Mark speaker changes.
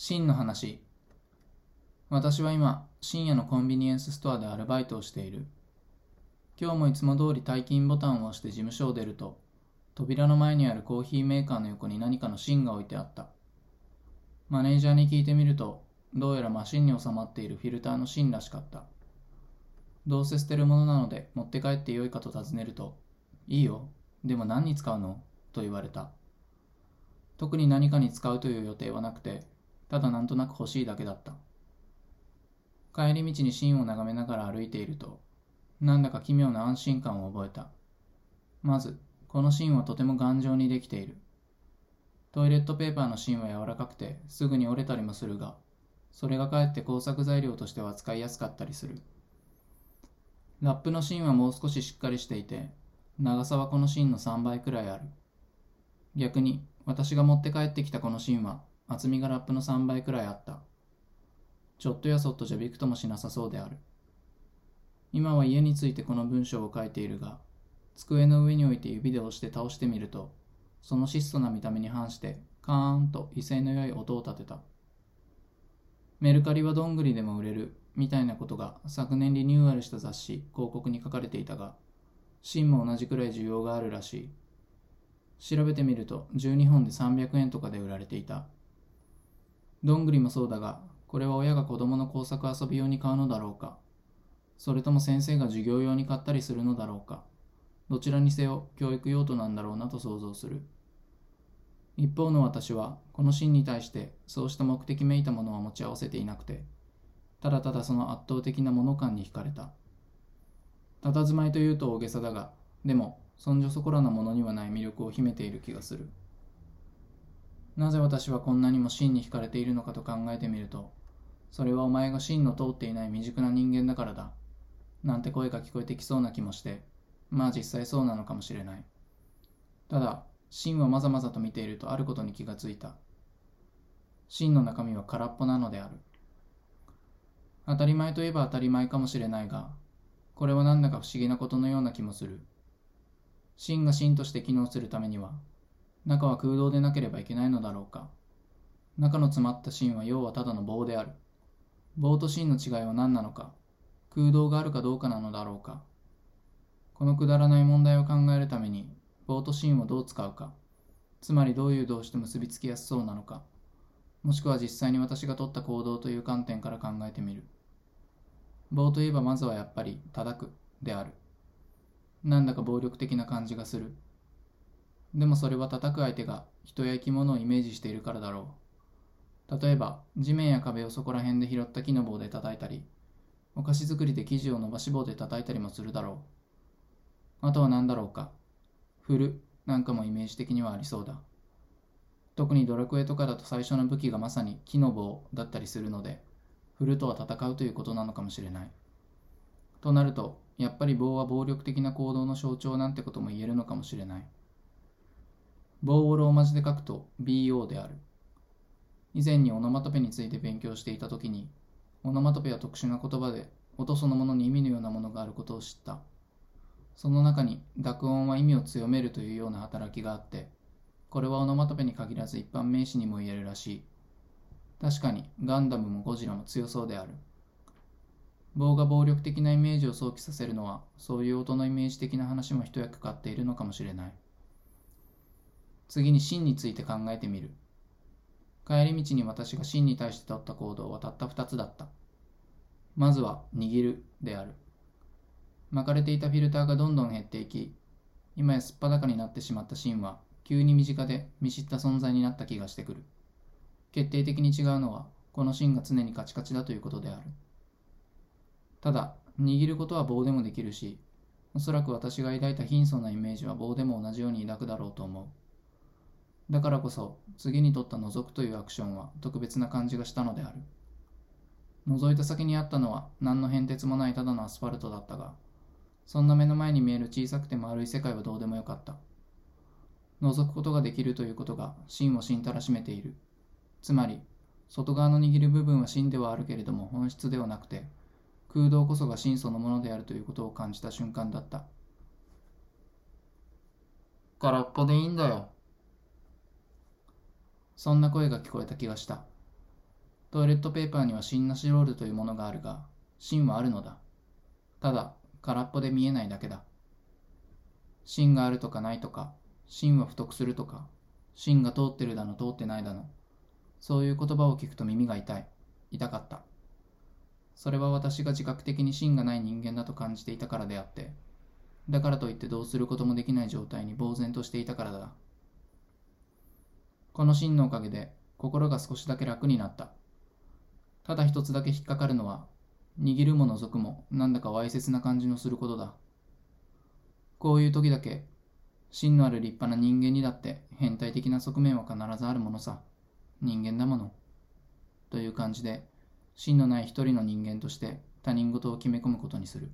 Speaker 1: 真の話。私は今、深夜のコンビニエンスストアでアルバイトをしている。今日もいつも通り退勤ボタンを押して事務所を出ると、扉の前にあるコーヒーメーカーの横に何かの芯が置いてあった。マネージャーに聞いてみると、どうやらマシンに収まっているフィルターの芯らしかった。どうせ捨てるものなので持って帰ってよいかと尋ねると、いいよ。でも何に使うの？と言われた。特に何かに使うという予定はなくて、ただなんとなく欲しいだけだった。帰り道に芯を眺めながら歩いていると、なんだか奇妙な安心感を覚えた。まず、この芯はとても頑丈にできている。トイレットペーパーの芯は柔らかくてすぐに折れたりもするが、それがかえって工作材料としては使いやすかったりする。ラップの芯はもう少ししっかりしていて、長さはこの芯の3倍くらいある。逆に私が持って帰ってきたこの芯は厚みがラップの3倍くらいあった。ちょっとやそっとじゃびくともしなさそうである。今は家についてこの文章を書いているが、机の上に置いて指で押して倒してみると、その質素な見た目に反してカーンと威勢の良い音を立てた。メルカリはどんぐりでも売れるみたいなことが昨年リニューアルした雑誌広告に書かれていたが、芯も同じくらい需要があるらしい。調べてみると12本で300円とかで売られていた。どんぐりもそうだが、これは親が子供の工作遊び用に買うのだろうか。それとも先生が授業用に買ったりするのだろうか。どちらにせよ教育用途なんだろうなと想像する。一方の私は、このシーンに対してそうした目的めいたものは持ち合わせていなくて、ただただその圧倒的な物感に惹かれた。佇まいというと大げさだが、でもそんじょそこらのものにはない魅力を秘めている気がする。なぜ私はこんなにも真に惹かれているのかと考えてみると、それはお前が真の通っていない未熟な人間だからだ。なんて声が聞こえてきそうな気もして、まあ実際そうなのかもしれない。ただ、真をまざまざと見ているとあることに気がついた。真の中身は空っぽなのである。当たり前といえば当たり前かもしれないが、これはなんだか不思議なことのような気もする。真が真として機能するためには、中は空洞でなければいけないのだろうか。中の詰まった芯は要はただの棒である。棒と芯の違いは何なのか、空洞があるかどうかなのだろうか。このくだらない問題を考えるために、棒と芯をどう使うか、つまりどういう動詞と結びつきやすそうなのか、もしくは実際に私が取った行動という観点から考えてみる。棒といえばまずはやっぱり叩くである。なんだか暴力的な感じがする。でもそれは叩く相手が人や生き物をイメージしているからだろう。例えば、地面や壁をそこら辺で拾った木の棒で叩いたり、お菓子作りで生地を伸ばし棒で叩いたりもするだろう。あとは何だろうか。振るなんかもイメージ的にはありそうだ。特にドラクエとかだと最初の武器がまさに木の棒だったりするので、振るとは戦うということなのかもしれない。となると、やっぱり棒は暴力的な行動の象徴なんてことも言えるのかもしれない。棒をローマ字で書くと BO である。以前にオノマトペについて勉強していたときに、オノマトペは特殊な言葉で音そのものに意味のようなものがあることを知った。その中に濁音は意味を強めるというような働きがあって、これはオノマトペに限らず一般名詞にも言えるらしい。確かにガンダムもゴジラも強そうである。棒が暴力的なイメージを想起させるのは、そういう音のイメージ的な話も一役買っているのかもしれない。次に真について考えてみる。帰り道に私が真に対して取った行動はたった二つだった。まずは、握るである。巻かれていたフィルターがどんどん減っていき、今やすっぱだかになってしまった芯は、急に身近で見知った存在になった気がしてくる。決定的に違うのは、この芯が常にカチカチだということである。ただ、握ることは棒でもできるし、おそらく私が抱いた貧相なイメージは棒でも同じように抱くだろうと思う。だからこそ、次に取った覗くというアクションは特別な感じがしたのである。覗いた先にあったのは何の変哲もないただのアスファルトだったが、そんな目の前に見える小さくて丸い世界はどうでもよかった。覗くことができるということが真を真たらしめている。つまり、外側の握る部分は真ではあるけれども本質ではなくて、空洞こそが真そのものであるということを感じた瞬間だった。空っぽでいいんだよ。そんな声が聞こえた気がした。トイレットペーパーには芯なしロールというものがあるが、芯はあるのだ。ただ、空っぽで見えないだけだ。芯があるとかないとか、芯は太くするとか、芯が通ってるだの通ってないだの。そういう言葉を聞くと耳が痛い。痛かった。それは私が自覚的に芯がない人間だと感じていたからであって、だからといってどうすることもできない状態に呆然としていたからだ。この芯のおかげで心が少しだけ楽になった。ただ一つだけ引っかかるのは、握るも除くもなんだかわいせつな感じのすることだ。こういう時だけ、芯のある立派な人間にだって変態的な側面は必ずあるものさ。人間だもの。という感じで、芯のない一人の人間として他人事を決め込むことにする。